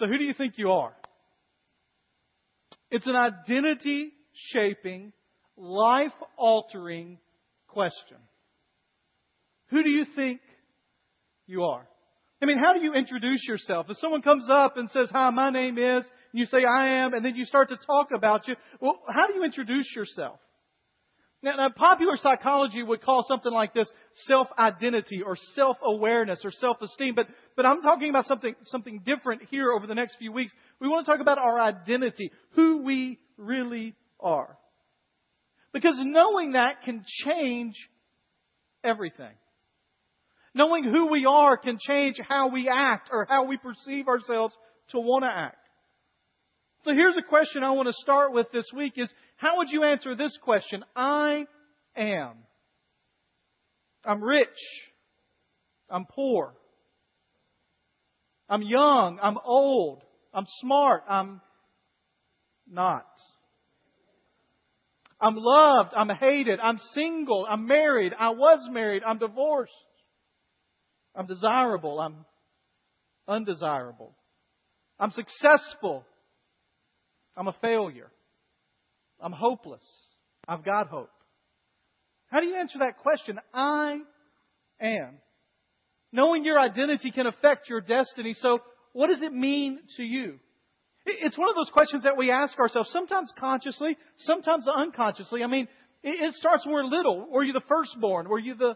So who do you think you are? It's an identity shaping, life altering question. Who do you think you are? I mean, how do you introduce yourself? If someone comes up and says, Hi, my name is, and you say, I am, and then you start to talk about you, well, how do you introduce yourself? Now, now popular psychology would call something like this self-identity or self-awareness or self-esteem, but, but I'm talking about something, something different here over the next few weeks. We want to talk about our identity, who we really are. Because knowing that can change everything. Knowing who we are can change how we act or how we perceive ourselves to want to act. So here's a question I want to start with this week is how would you answer this question? I am. I'm rich. I'm poor. I'm young. I'm old. I'm smart. I'm not. I'm loved. I'm hated. I'm single. I'm married. I was married. I'm divorced. I'm desirable. I'm undesirable. I'm successful. I'm a failure. I'm hopeless. I've got hope. How do you answer that question? I am. Knowing your identity can affect your destiny. So, what does it mean to you? It's one of those questions that we ask ourselves, sometimes consciously, sometimes unconsciously. I mean, it starts when we're little. Were you the firstborn? Were you the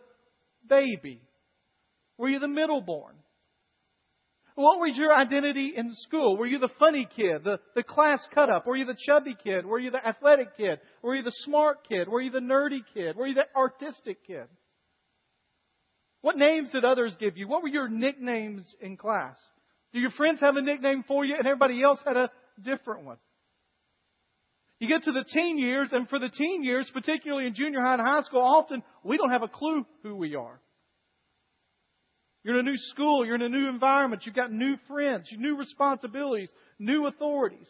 baby? Were you the middleborn? What was your identity in school? Were you the funny kid, the, the class cut up? Were you the chubby kid? Were you the athletic kid? Were you the smart kid? Were you the nerdy kid? Were you the artistic kid? What names did others give you? What were your nicknames in class? Do your friends have a nickname for you and everybody else had a different one? You get to the teen years, and for the teen years, particularly in junior high and high school, often we don't have a clue who we are. You're in a new school. You're in a new environment. You've got new friends, new responsibilities, new authorities.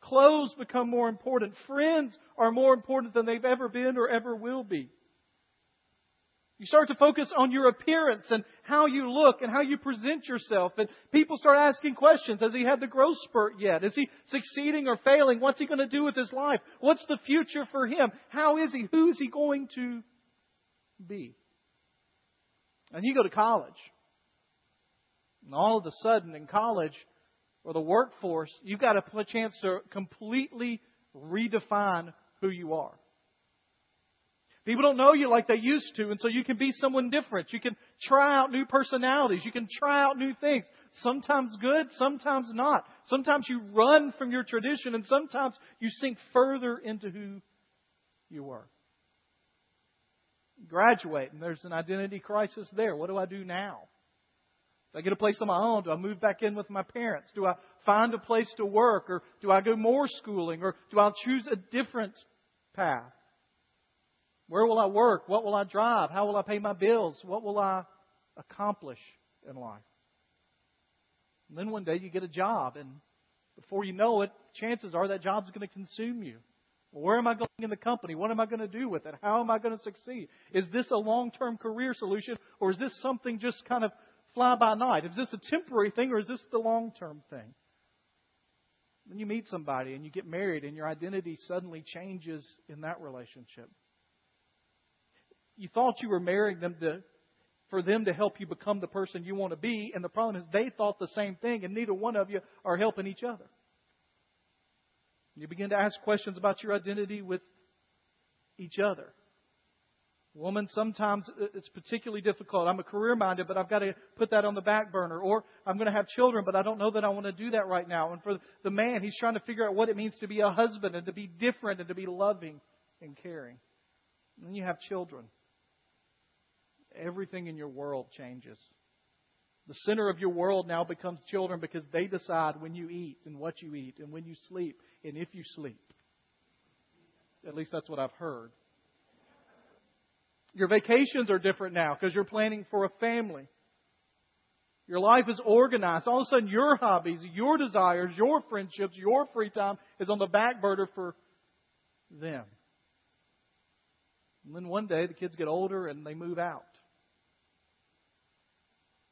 Clothes become more important. Friends are more important than they've ever been or ever will be. You start to focus on your appearance and how you look and how you present yourself. And people start asking questions. Has he had the growth spurt yet? Is he succeeding or failing? What's he going to do with his life? What's the future for him? How is he? Who is he going to be? And you go to college. And all of a sudden in college or the workforce, you've got a chance to completely redefine who you are. People don't know you like they used to, and so you can be someone different. You can try out new personalities. You can try out new things. Sometimes good, sometimes not. Sometimes you run from your tradition, and sometimes you sink further into who you were. graduate, and there's an identity crisis there. What do I do now? Do I get a place on my own? Do I move back in with my parents? Do I find a place to work? Or do I go more schooling? Or do I choose a different path? Where will I work? What will I drive? How will I pay my bills? What will I accomplish in life? And then one day you get a job, and before you know it, chances are that job's going to consume you. Where am I going in the company? What am I going to do with it? How am I going to succeed? Is this a long term career solution, or is this something just kind of fly by night? Is this a temporary thing or is this the long term thing? Then you meet somebody and you get married and your identity suddenly changes in that relationship. You thought you were marrying them to, for them to help you become the person you want to be, and the problem is they thought the same thing, and neither one of you are helping each other. You begin to ask questions about your identity with each other. Woman, sometimes it's particularly difficult. I'm a career minded, but I've got to put that on the back burner. Or I'm going to have children, but I don't know that I want to do that right now. And for the man, he's trying to figure out what it means to be a husband and to be different and to be loving and caring. And then you have children. Everything in your world changes. The center of your world now becomes children because they decide when you eat and what you eat and when you sleep and if you sleep. At least that's what I've heard. Your vacations are different now because you're planning for a family. Your life is organized. All of a sudden, your hobbies, your desires, your friendships, your free time is on the back burner for them. And then one day the kids get older and they move out.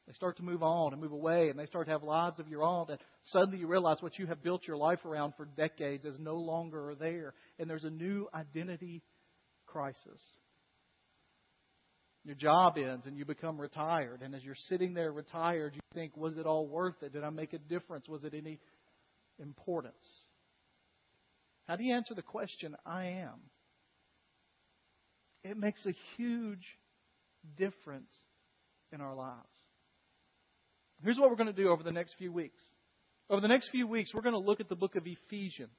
They start to move on and move away, and they start to have lives of your own. And suddenly you realize what you have built your life around for decades is no longer there. And there's a new identity crisis. Your job ends and you become retired. And as you're sitting there retired, you think, was it all worth it? Did I make a difference? Was it any importance? How do you answer the question, I am? It makes a huge difference in our lives. Here's what we're going to do over the next few weeks. Over the next few weeks, we're going to look at the book of Ephesians.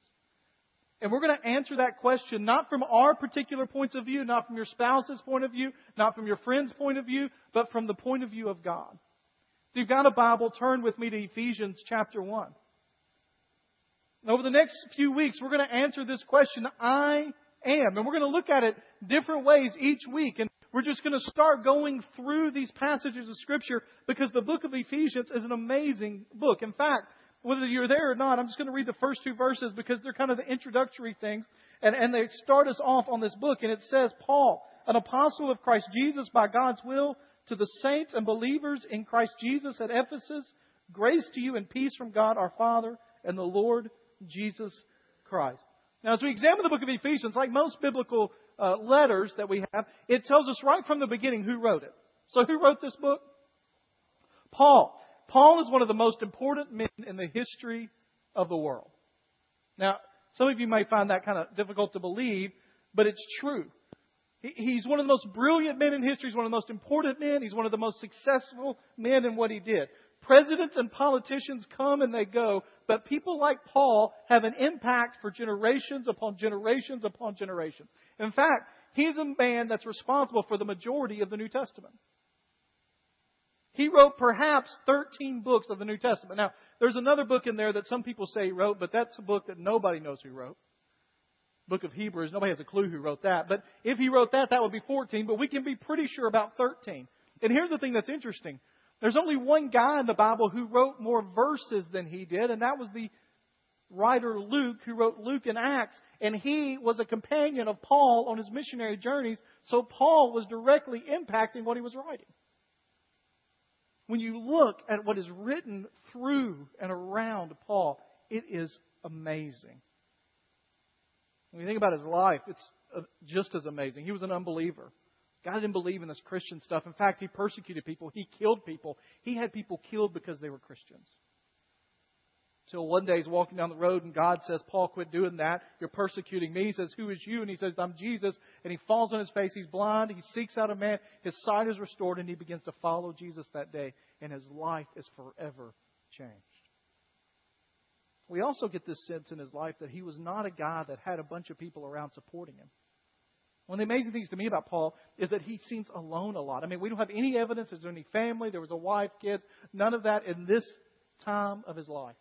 And we're going to answer that question not from our particular points of view, not from your spouse's point of view, not from your friend's point of view, but from the point of view of God. If you've got a Bible, turn with me to Ephesians chapter 1. And over the next few weeks, we're going to answer this question, I am. And we're going to look at it different ways each week. And we're just going to start going through these passages of Scripture because the book of Ephesians is an amazing book. In fact, whether you're there or not, I'm just going to read the first two verses because they're kind of the introductory things. And, and they start us off on this book. And it says, Paul, an apostle of Christ Jesus by God's will, to the saints and believers in Christ Jesus at Ephesus, grace to you and peace from God our Father and the Lord Jesus Christ. Now, as we examine the book of Ephesians, like most biblical uh, letters that we have, it tells us right from the beginning who wrote it. So who wrote this book? Paul. Paul is one of the most important men in the history of the world. Now, some of you may find that kind of difficult to believe, but it's true. He's one of the most brilliant men in history. He's one of the most important men. He's one of the most successful men in what he did. Presidents and politicians come and they go, but people like Paul have an impact for generations upon generations upon generations. In fact, he's a man that's responsible for the majority of the New Testament. He wrote perhaps 13 books of the New Testament. Now, there's another book in there that some people say he wrote, but that's a book that nobody knows who wrote. Book of Hebrews, nobody has a clue who wrote that. But if he wrote that, that would be 14, but we can be pretty sure about 13. And here's the thing that's interesting. There's only one guy in the Bible who wrote more verses than he did, and that was the writer Luke, who wrote Luke and Acts, and he was a companion of Paul on his missionary journeys, so Paul was directly impacting what he was writing. When you look at what is written through and around Paul, it is amazing. When you think about his life, it's uh, just as amazing. He was an unbeliever. God didn't believe in this Christian stuff. In fact, he persecuted people. He killed people. He had people killed because they were Christians. Till one day he's walking down the road and God says, Paul, quit doing that. You're persecuting me. He says, Who is you? And he says, I'm Jesus. And he falls on his face. He's blind. He seeks out a man. His sight is restored and he begins to follow Jesus that day. And his life is forever changed. We also get this sense in his life that he was not a guy that had a bunch of people around supporting him. One of the amazing things to me about Paul is that he seems alone a lot. I mean, we don't have any evidence. There's any family. There was a wife, kids. None of that in this time of his life.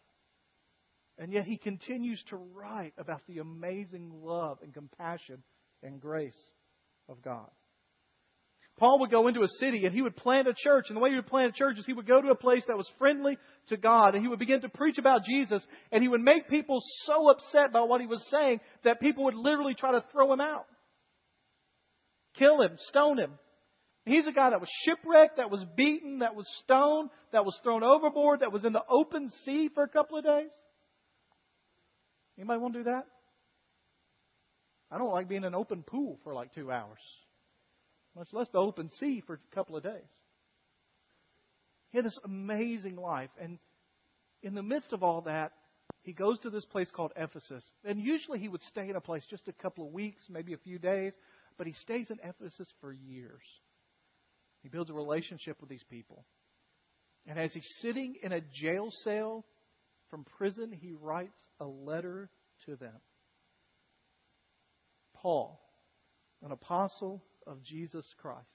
And yet he continues to write about the amazing love and compassion and grace of God. Paul would go into a city and he would plant a church. And the way he would plant a church is he would go to a place that was friendly to God and he would begin to preach about Jesus and he would make people so upset by what he was saying that people would literally try to throw him out. Kill him, stone him. He's a guy that was shipwrecked, that was beaten, that was stoned, that was thrown overboard, that was in the open sea for a couple of days. Anybody want to do that? I don't like being in an open pool for like two hours, much less the open sea for a couple of days. He had this amazing life, and in the midst of all that, he goes to this place called Ephesus. And usually he would stay in a place just a couple of weeks, maybe a few days, but he stays in Ephesus for years. He builds a relationship with these people. And as he's sitting in a jail cell from prison, he writes a letter to them. Paul, an apostle of Jesus Christ.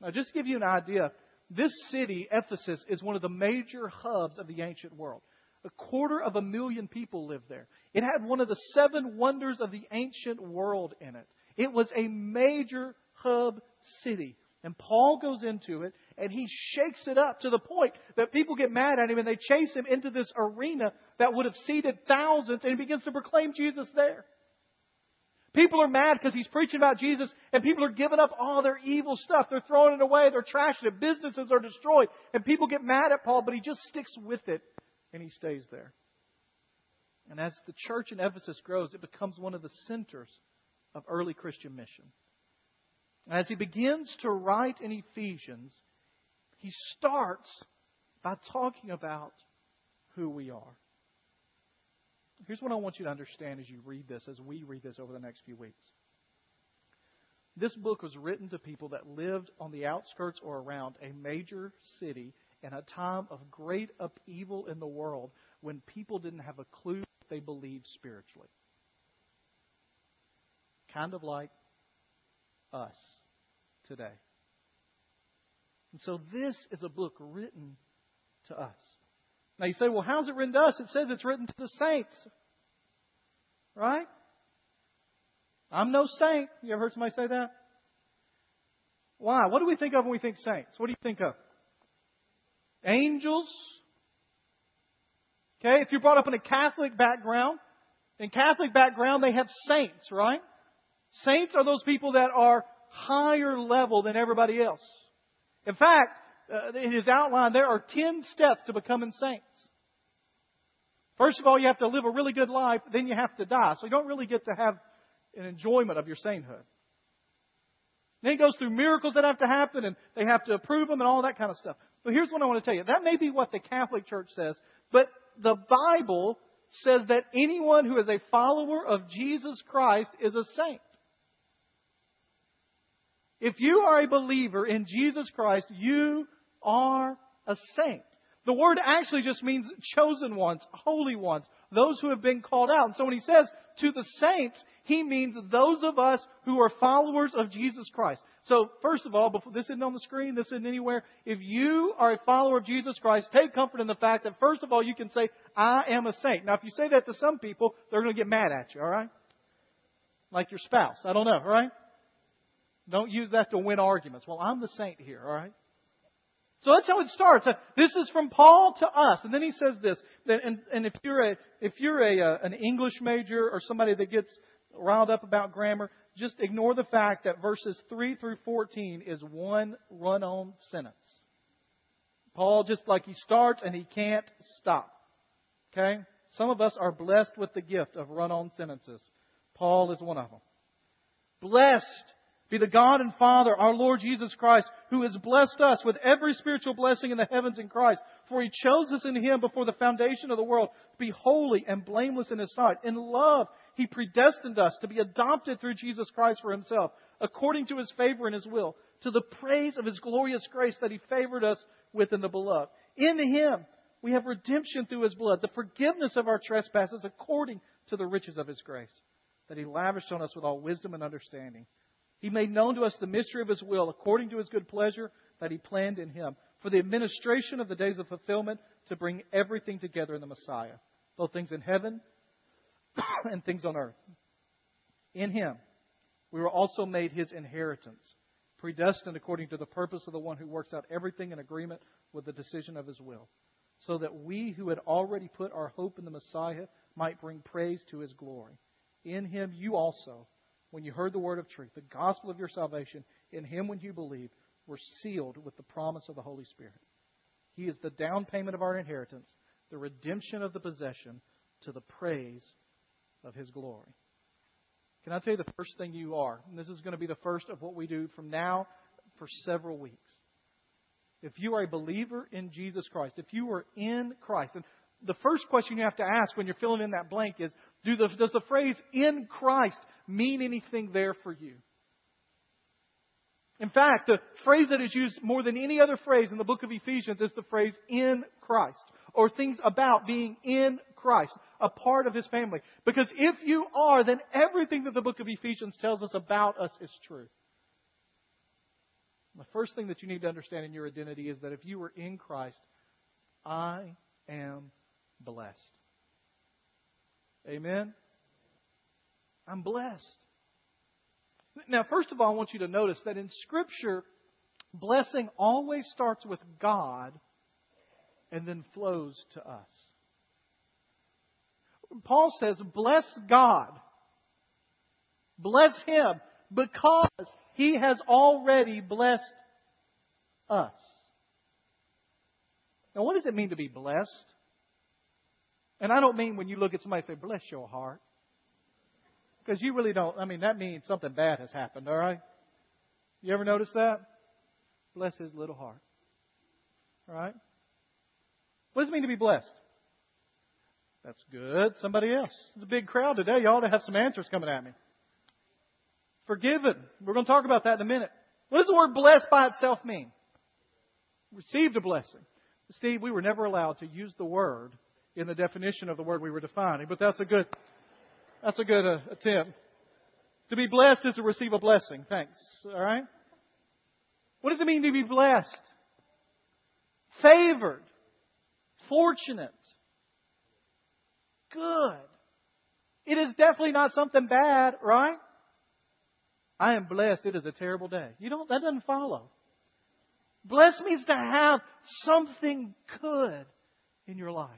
Now, just to give you an idea, this city, Ephesus, is one of the major hubs of the ancient world. A quarter of a million people lived there. It had one of the seven wonders of the ancient world in it. It was a major hub city. And Paul goes into it and he shakes it up to the point that people get mad at him and they chase him into this arena that would have seated thousands and he begins to proclaim Jesus there. People are mad because he's preaching about Jesus and people are giving up all their evil stuff. They're throwing it away. They're trashing it. Businesses are destroyed. And people get mad at Paul, but he just sticks with it and he stays there. And as the church in Ephesus grows, it becomes one of the centers of early Christian mission. And as he begins to write in Ephesians, he starts by talking about who we are. Here's what I want you to understand as you read this, as we read this over the next few weeks. This book was written to people that lived on the outskirts or around a major city in a time of great upheaval in the world when people didn't have a clue what they believed spiritually. Kind of like us today. And so this is a book written to us. Now you say, well, how's it written to us? It says it's written to the saints. Right? I'm no saint. You ever heard somebody say that? Why? What do we think of when we think saints? What do you think of? Angels? Okay, if you're brought up in a Catholic background, in Catholic background they have saints, right? Saints are those people that are higher level than everybody else. In fact, uh, in his outline, there are 10 steps to becoming saints. First of all, you have to live a really good life, then you have to die. So you don't really get to have an enjoyment of your sainthood. Then he goes through miracles that have to happen, and they have to approve them and all that kind of stuff. But here's what I want to tell you. That may be what the Catholic Church says, but the Bible says that anyone who is a follower of Jesus Christ is a saint. If you are a believer in Jesus Christ, you are a saint. The word actually just means chosen ones, holy ones, those who have been called out. And so when he says to the saints, he means those of us who are followers of Jesus Christ. So first of all, before, this isn't on the screen, this isn't anywhere. If you are a follower of Jesus Christ, take comfort in the fact that first of all, you can say, I am a saint. Now if you say that to some people, they're going to get mad at you, alright? Like your spouse. I don't know, alright? Don't use that to win arguments. Well, I'm the saint here, all right? So that's how it starts. This is from Paul to us, and then he says this. And, and if you're a if you're a uh, an English major or somebody that gets riled up about grammar, just ignore the fact that verses three through fourteen is one run-on sentence. Paul just like he starts and he can't stop. Okay, some of us are blessed with the gift of run-on sentences. Paul is one of them. Blessed be the God and Father, our Lord Jesus Christ, who has blessed us with every spiritual blessing in the heavens in Christ. For he chose us in him before the foundation of the world to be holy and blameless in his sight. In love, he predestined us to be adopted through Jesus Christ for himself, according to his favor and his will, to the praise of his glorious grace that he favored us with in the beloved. In him, we have redemption through his blood, the forgiveness of our trespasses according to the riches of his grace, that he lavished on us with all wisdom and understanding. He made known to us the mystery of His will, according to His good pleasure that He planned in Him, for the administration of the days of fulfillment, to bring everything together in the Messiah, both things in heaven and things on earth. In Him, we were also made His inheritance, predestined according to the purpose of the one who works out everything in agreement with the decision of His will, so that we who had already put our hope in the Messiah might bring praise to His glory. In Him, you also when you heard the word of truth, the gospel of your salvation, in him when you believed, were sealed with the promise of the Holy Spirit. He is the down payment of our inheritance, the redemption of the possession to the praise of his glory. Can I tell you the first thing you are? And this is going to be the first of what we do from now for several weeks. If you are a believer in Jesus Christ, if you are in Christ, and the first question you have to ask when you're filling in that blank is do the, does the phrase in Christ mean anything there for you? In fact, the phrase that is used more than any other phrase in the book of Ephesians is the phrase in Christ, or things about being in Christ, a part of His family. Because if you are, then everything that the book of Ephesians tells us about us is true. The first thing that you need to understand in your identity is that if you are in Christ, I am blessed. Amen? I'm blessed. Now, first of all, I want you to notice that in Scripture, blessing always starts with God and then flows to us. Paul says, bless God. Bless him because he has already blessed us. Now, what does it mean to be blessed? And I don't mean when you look at somebody and say, bless your heart. Because you really don't, I mean, that means something bad has happened, all right? You ever notice that? Bless his little heart. All right? What does it mean to be blessed? That's good. Somebody else. It's a big crowd today. You ought to have some answers coming at me. Forgiven. We're going to talk about that in a minute. What does the word blessed by itself mean? Received a blessing. Steve, we were never allowed to use the word in the definition of the word we were defining, but that's a good, that's a good uh, attempt. To be blessed is to receive a blessing. Thanks. All right? What does it mean to be blessed? Favored. Fortunate. Good. It is definitely not something bad, right? I am blessed. It is a terrible day. You don't, that doesn't follow. Blessed means to have something good in your life.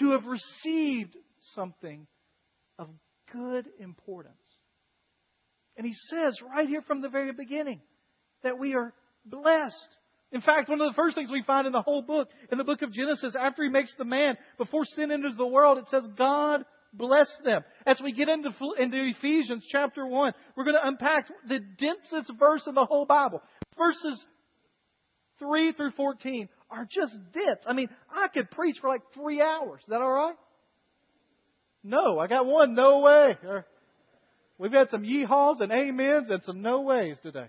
To have received something of good importance. And he says right here from the very beginning that we are blessed. In fact, one of the first things we find in the whole book, in the book of Genesis, after he makes the man, before sin enters the world, it says God blessed them. As we get into, into Ephesians chapter 1, we're going to unpack the densest verse in the whole Bible. Verses 3 through 14 are just dense. I mean, I could preach for like three hours. Is that all right? No, I got one. No way. We've had some yeehaws and amens and some no ways today.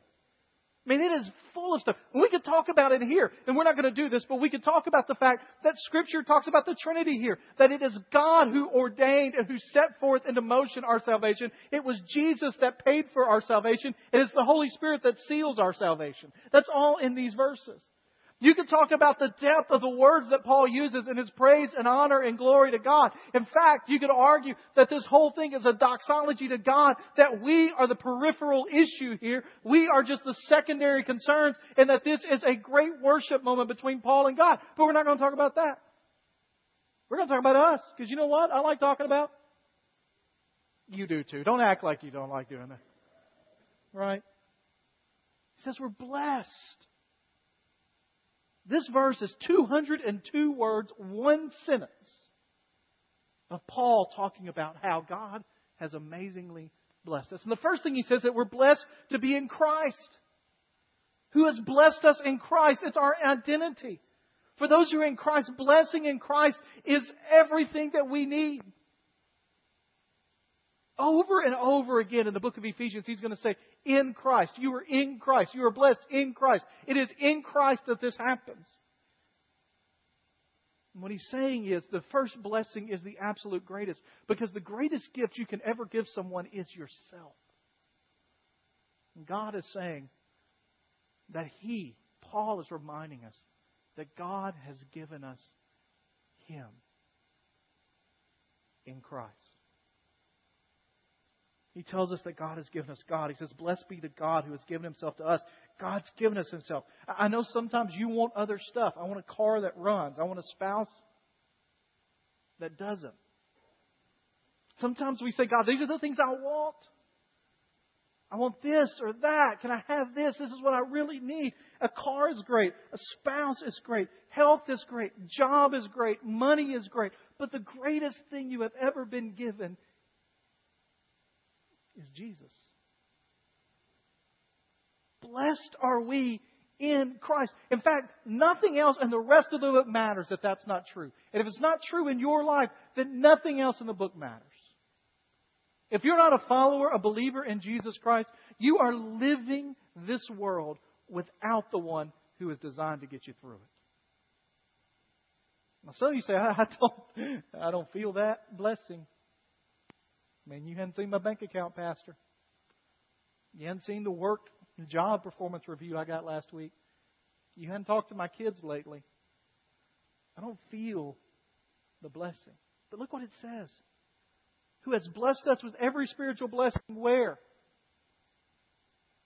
I mean, it is full of stuff. We could talk about it here, and we're not going to do this, but we could talk about the fact that Scripture talks about the Trinity here. That it is God who ordained and who set forth into motion our salvation. It was Jesus that paid for our salvation. It is the Holy Spirit that seals our salvation. That's all in these verses. You could talk about the depth of the words that Paul uses in his praise and honor and glory to God. In fact, you could argue that this whole thing is a doxology to God, that we are the peripheral issue here. We are just the secondary concerns, and that this is a great worship moment between Paul and God. But we're not going to talk about that. We're going to talk about us, because you know what I like talking about? You do too. Don't act like you don't like doing that. Right? He says we're blessed. This verse is 202 words, one sentence of Paul talking about how God has amazingly blessed us. And the first thing he says is that we're blessed to be in Christ. Who has blessed us in Christ? It's our identity. For those who are in Christ, blessing in Christ is everything that we need. Over and over again in the book of Ephesians, he's going to say, in Christ. You are in Christ. You are blessed in Christ. It is in Christ that this happens. And what he's saying is the first blessing is the absolute greatest because the greatest gift you can ever give someone is yourself. And God is saying that He, Paul is reminding us that God has given us Him in Christ. He tells us that God has given us God. He says, Blessed be the God who has given himself to us. God's given us himself. I know sometimes you want other stuff. I want a car that runs. I want a spouse that doesn't. Sometimes we say, God, these are the things I want. I want this or that. Can I have this? This is what I really need. A car is great. A spouse is great. Health is great. Job is great. Money is great. But the greatest thing you have ever been given is Jesus. Blessed are we in Christ. In fact, nothing else in the rest of the book matters if that's not true. And if it's not true in your life, then nothing else in the book matters. If you're not a follower, a believer in Jesus Christ, you are living this world without the one who is designed to get you through it. Now, some of you say, I don't, I don't feel that blessing. Man, you hadn't seen my bank account, Pastor. You hadn't seen the work and job performance review I got last week. You hadn't talked to my kids lately. I don't feel the blessing. But look what it says. Who has blessed us with every spiritual blessing where?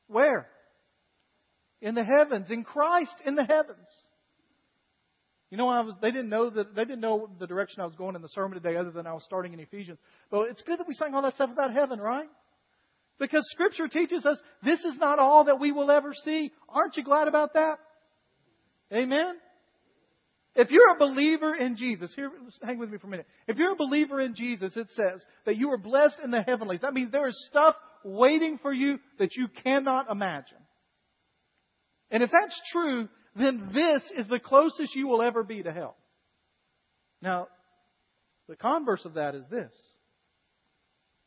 Where? In the heavens, in Christ in the heavens. You know, I was, they didn't know that, they didn't know the direction I was going in the sermon today other than I was starting in Ephesians. But it's good that we sang all that stuff about heaven, right? Because Scripture teaches us this is not all that we will ever see. Aren't you glad about that? Amen? If you're a believer in Jesus, here, hang with me for a minute. If you're a believer in Jesus, it says that you are blessed in the heavenlies. That means there is stuff waiting for you that you cannot imagine. And if that's true, then this is the closest you will ever be to hell. Now, the converse of that is this.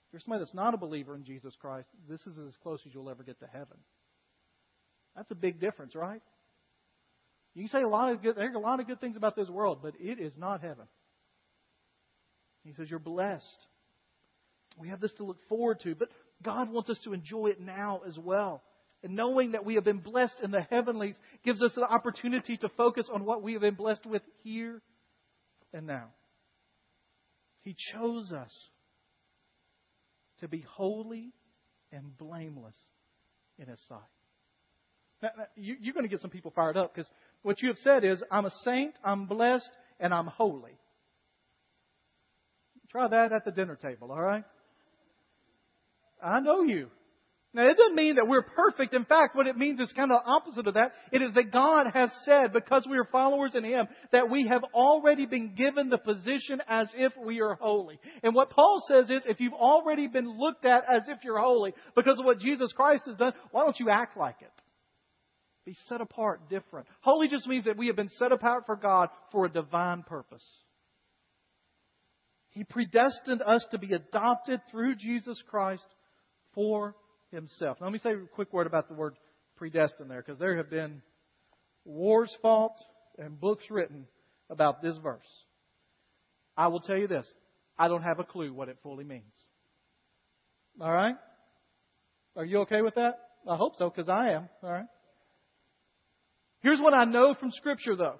If you're somebody that's not a believer in Jesus Christ, this is as close as you'll ever get to heaven. That's a big difference, right? You can say a lot of good, there's a lot of good things about this world, but it is not heaven. He says you're blessed. We have this to look forward to, but God wants us to enjoy it now as well. And knowing that we have been blessed in the heavenlies gives us the opportunity to focus on what we have been blessed with here and now. He chose us to be holy and blameless in His sight. Now, you, you're going to get some people fired up because what you have said is, I'm a saint, I'm blessed, and I'm holy. Try that at the dinner table, all right? I know you. Now, it doesn't mean that we're perfect. In fact, what it means is kind of opposite of that. It is that God has said, because we are followers in Him, that we have already been given the position as if we are holy. And what Paul says is, if you've already been looked at as if you're holy because of what Jesus Christ has done, why don't you act like it? Be set apart different. Holy just means that we have been set apart for God for a divine purpose. He predestined us to be adopted through Jesus Christ for Himself. Now, let me say a quick word about the word predestined there, because there have been wars fought and books written about this verse. I will tell you this I don't have a clue what it fully means. All right? Are you okay with that? I hope so, because I am. All right? Here's what I know from Scripture, though.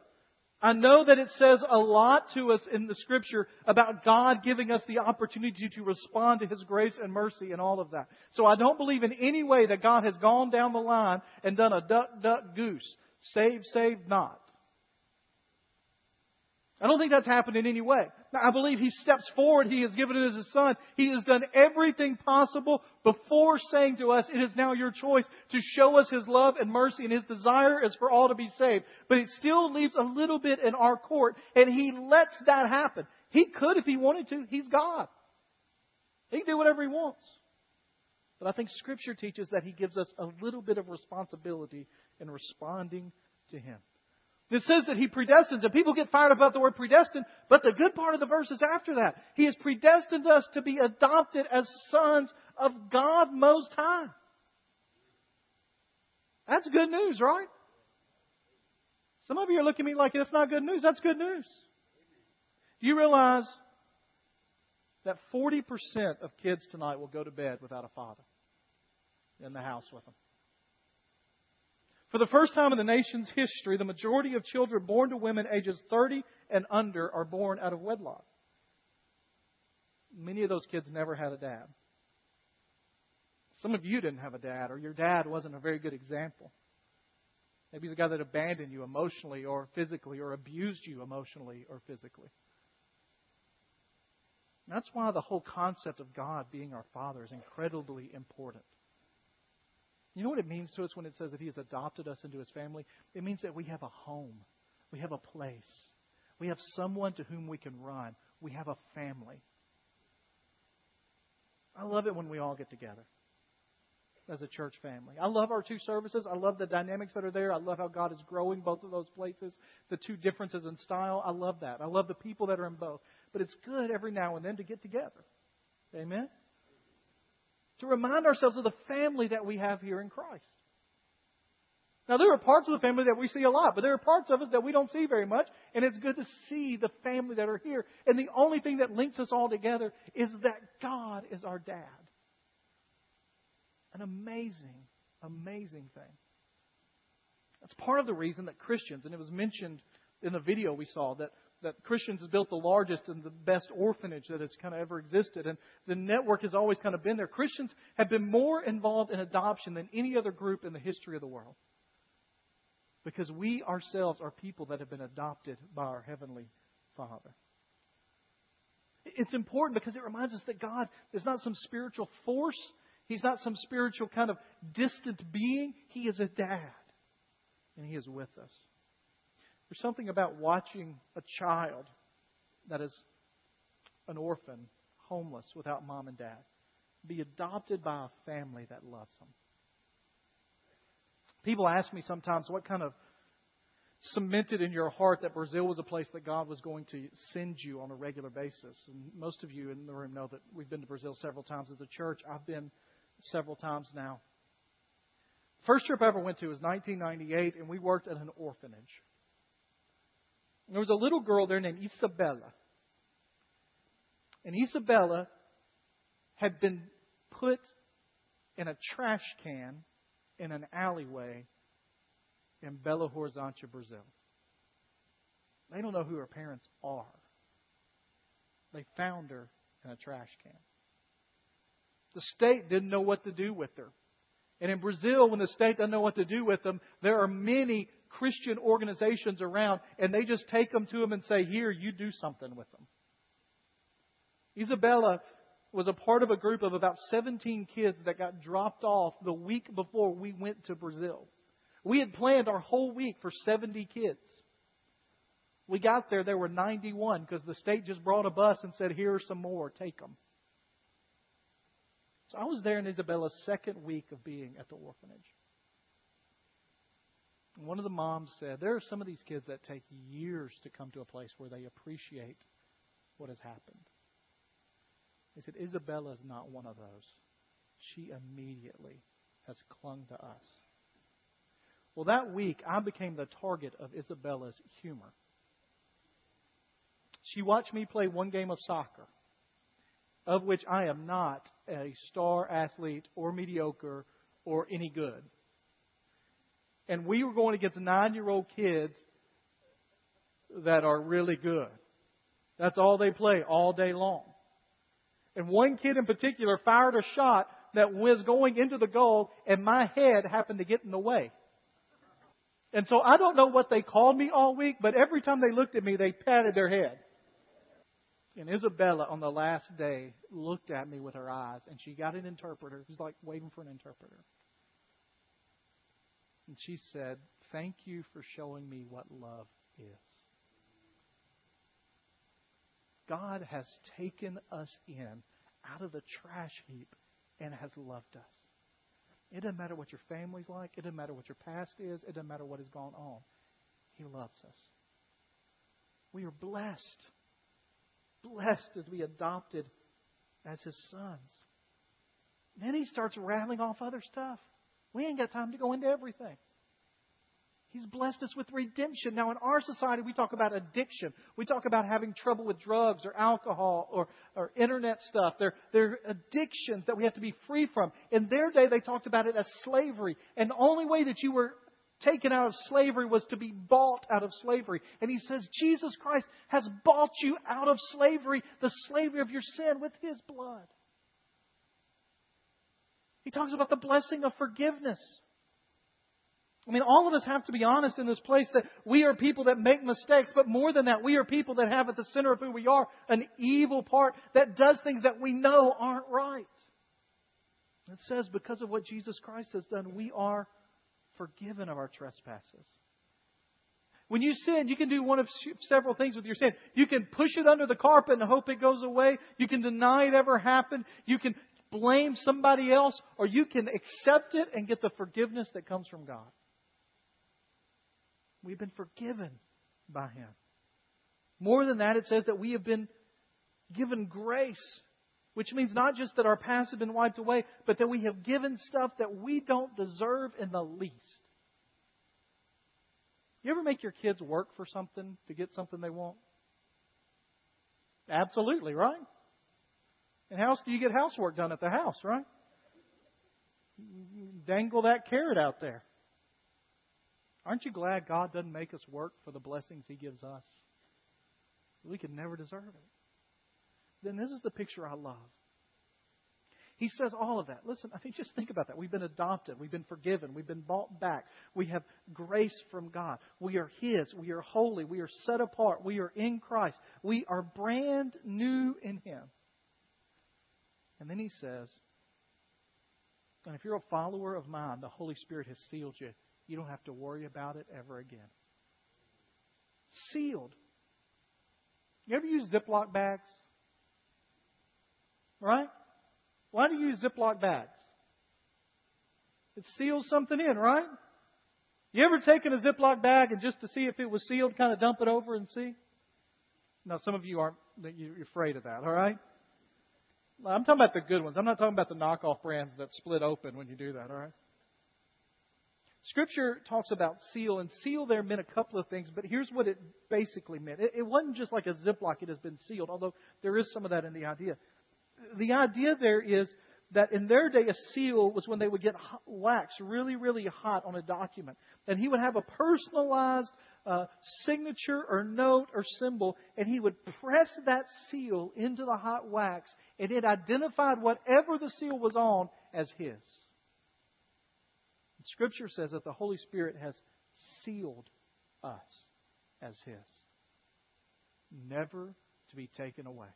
I know that it says a lot to us in the Scripture about God giving us the opportunity to respond to His grace and mercy and all of that. So I don't believe in any way that God has gone down the line and done a duck, duck, goose. Save, save not. I don't think that's happened in any way. I believe he steps forward. He has given it as his son. He has done everything possible before saying to us, it is now your choice to show us his love and mercy and his desire is for all to be saved. But it still leaves a little bit in our court and he lets that happen. He could if he wanted to. He's God. He can do whatever he wants. But I think scripture teaches that he gives us a little bit of responsibility in responding to him. It says that He predestines, and people get fired about the word predestined, but the good part of the verse is after that. He has predestined us to be adopted as sons of God Most High. That's good news, right? Some of you are looking at me like it's not good news. That's good news. Do you realize that 40% of kids tonight will go to bed without a father in the house with them? For the first time in the nation's history, the majority of children born to women ages 30 and under are born out of wedlock. Many of those kids never had a dad. Some of you didn't have a dad, or your dad wasn't a very good example. Maybe he's a guy that abandoned you emotionally or physically, or abused you emotionally or physically. that's why the whole concept of God being our Father is incredibly important. You know what it means to us when it says that He has adopted us into His family? It means that we have a home, we have a place, we have someone to whom we can run, we have a family. I love it when we all get together as a church family. I love our two services. I love the dynamics that are there. I love how God is growing both of those places, the two differences in style. I love that. I love the people that are in both. But it's good every now and then to get together. Amen? To remind ourselves of the family that we have here in Christ. Now, there are parts of the family that we see a lot, but there are parts of us that we don't see very much, and it's good to see the family that are here. And the only thing that links us all together is that God is our dad. An amazing, amazing thing. That's part of the reason that Christians, and it was mentioned in the video we saw, that that Christians have built the largest and the best orphanage that has kind of ever existed. And the network has always kind of been there. Christians have been more involved in adoption than any other group in the history of the world. Because we ourselves are people that have been adopted by our Heavenly Father. It's important because it reminds us that God is not some spiritual force. He's not some spiritual kind of distant being. He is a dad. And He is with us. There's something about watching a child that is an orphan, homeless, without mom and dad, be adopted by a family that loves them. People ask me sometimes what kind of cemented in your heart that Brazil was a place that God was going to send you on a regular basis. And most of you in the room know that we've been to Brazil several times as a church. I've been several times now. First trip I ever went to was 1998, and we worked at an orphanage. There was a little girl there named Isabella. And Isabella had been put in a trash can in an alleyway in Belo Horizonte, Brazil. They don't know who her parents are. They found her in a trash can. The state didn't know what to do with her. And in Brazil, when the state doesn't know what to do with them, there are many Christian organizations around, and they just take them to them and say, Here, you do something with them. Isabella was a part of a group of about 17 kids that got dropped off the week before we went to Brazil. We had planned our whole week for 70 kids. We got there, there were 91 because the state just brought a bus and said, Here are some more, take them. So I was there in Isabella's second week of being at the orphanage. One of the moms said, There are some of these kids that take years to come to a place where they appreciate what has happened. They said, Isabella is not one of those. She immediately has clung to us. Well, that week, I became the target of Isabella's humor. She watched me play one game of soccer, of which I am not a star athlete or mediocre or any good. And we were going against nine year old kids that are really good. That's all they play all day long. And one kid in particular fired a shot that was going into the goal, and my head happened to get in the way. And so I don't know what they called me all week, but every time they looked at me, they patted their head. And Isabella, on the last day, looked at me with her eyes, and she got an interpreter. Was like waiting for an interpreter. And she said, Thank you for showing me what love is. God has taken us in out of the trash heap and has loved us. It doesn't matter what your family's like. It doesn't matter what your past is. It doesn't matter what has gone on. He loves us. We are blessed. Blessed as we adopted as his sons. Then he starts rattling off other stuff. We ain't got time to go into everything. He's blessed us with redemption. Now, in our society, we talk about addiction. We talk about having trouble with drugs or alcohol or, or internet stuff. They're, they're addictions that we have to be free from. In their day, they talked about it as slavery. And the only way that you were taken out of slavery was to be bought out of slavery. And he says, Jesus Christ has bought you out of slavery, the slavery of your sin, with his blood. He talks about the blessing of forgiveness. I mean, all of us have to be honest in this place that we are people that make mistakes, but more than that, we are people that have at the center of who we are an evil part that does things that we know aren't right. It says, because of what Jesus Christ has done, we are forgiven of our trespasses. When you sin, you can do one of several things with your sin. You can push it under the carpet and hope it goes away. You can deny it ever happened. You can blame somebody else, or you can accept it and get the forgiveness that comes from God. We've been forgiven by Him. More than that, it says that we have been given grace, which means not just that our past has been wiped away, but that we have given stuff that we don't deserve in the least. You ever make your kids work for something to get something they want? Absolutely, right? And do you get housework done at the house, right? Dangle that carrot out there. Aren't you glad God doesn't make us work for the blessings He gives us? We could never deserve it. Then this is the picture I love. He says all of that. Listen, I mean, just think about that. We've been adopted. We've been forgiven. We've been bought back. We have grace from God. We are His. We are holy. We are set apart. We are in Christ. We are brand new in Him. And then He says, And if you're a follower of mine, the Holy Spirit has sealed you. You don't have to worry about it ever again. Sealed. You ever use Ziploc bags? Right? Why do you use Ziploc bags? It seals something in, right? You ever taken a Ziploc bag and just to see if it was sealed, kind of dump it over and see? Now, some of you aren't, you're afraid of that, all right? I'm talking about the good ones. I'm not talking about the knockoff brands that split open when you do that, all right? Scripture talks about seal, and seal there meant a couple of things, but here's what it basically meant. It, it wasn't just like a Ziploc, it has been sealed, although there is some of that in the idea. The idea there is that in their day, a seal was when they would get wax really, really hot on a document. And he would have a personalized uh, signature or note or symbol, and he would press that seal into the hot wax, and it identified whatever the seal was on as his. Scripture says that the Holy Spirit has sealed us as His, never to be taken away.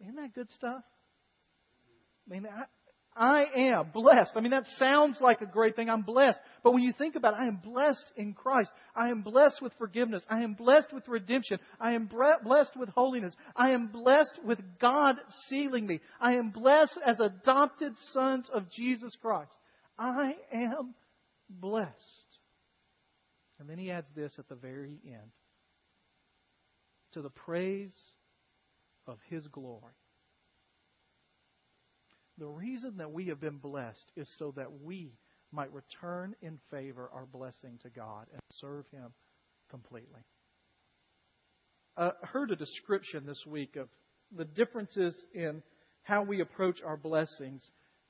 Isn't that good stuff? I I, I am blessed. I mean, that sounds like a great thing. I'm blessed. But when you think about it, I am blessed in Christ. I am blessed with forgiveness. I am blessed with redemption. I am blessed with holiness. I am blessed with God sealing me. I am blessed as adopted sons of Jesus Christ. I am blessed. And then he adds this at the very end to the praise of his glory. The reason that we have been blessed is so that we might return in favor our blessing to God and serve him completely. Uh, I heard a description this week of the differences in how we approach our blessings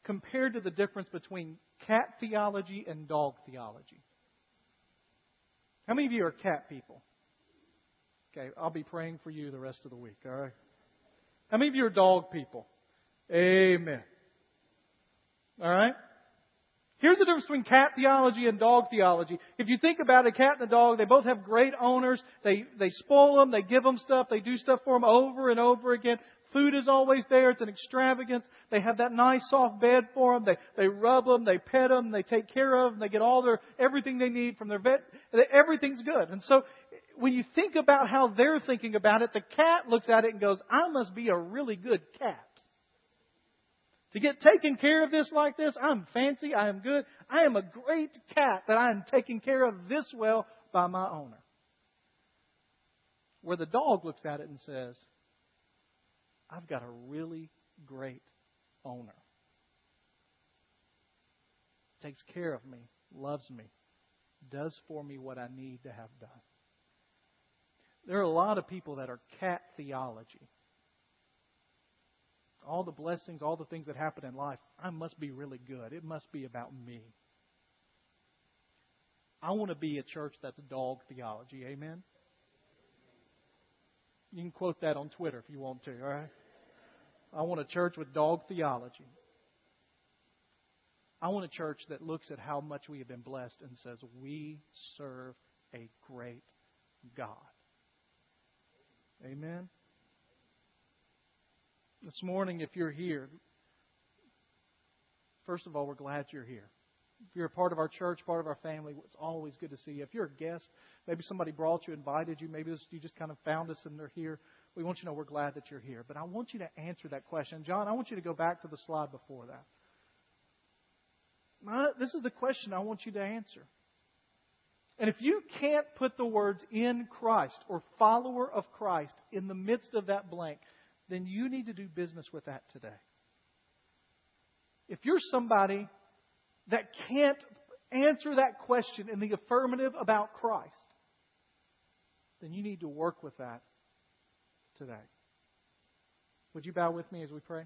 compared to the difference between cat theology and dog theology. How many of you are cat people? Okay, I'll be praying for you the rest of the week, all right? How many of you are dog people? Amen. All right? Here's the difference between cat theology and dog theology. If you think about a cat and a dog, they both have great owners. They, they spoil them, they give them stuff, they do stuff for them over and over again. Food is always there. It's an extravagance. They have that nice soft bed for them. They, they rub them, they pet them, they take care of them, they get all their, everything they need from their vet. Everything's good. And so, when you think about how they're thinking about it, the cat looks at it and goes, I must be a really good cat. To get taken care of this like this, I'm fancy, I am good, I am a great cat that I am taken care of this well by my owner. Where the dog looks at it and says, I've got a really great owner. Takes care of me, loves me, does for me what I need to have done. There are a lot of people that are cat theology. All the blessings, all the things that happen in life, I must be really good. It must be about me. I want to be a church that's dog theology. Amen? You can quote that on Twitter if you want to, all right? I want a church with dog theology. I want a church that looks at how much we have been blessed and says, We serve a great God. Amen. This morning, if you're here, first of all, we're glad you're here. If you're a part of our church, part of our family, it's always good to see you. If you're a guest, maybe somebody brought you, invited you, maybe you just kind of found us and they're here. We want you to know we're glad that you're here. But I want you to answer that question. John, I want you to go back to the slide before that. this is the question I want you to answer. And if you can't put the words in Christ or follower of Christ in the midst of that blank, then you need to do business with that today. If you're somebody that can't answer that question in the affirmative about Christ, then you need to work with that today. Would you bow with me as we pray?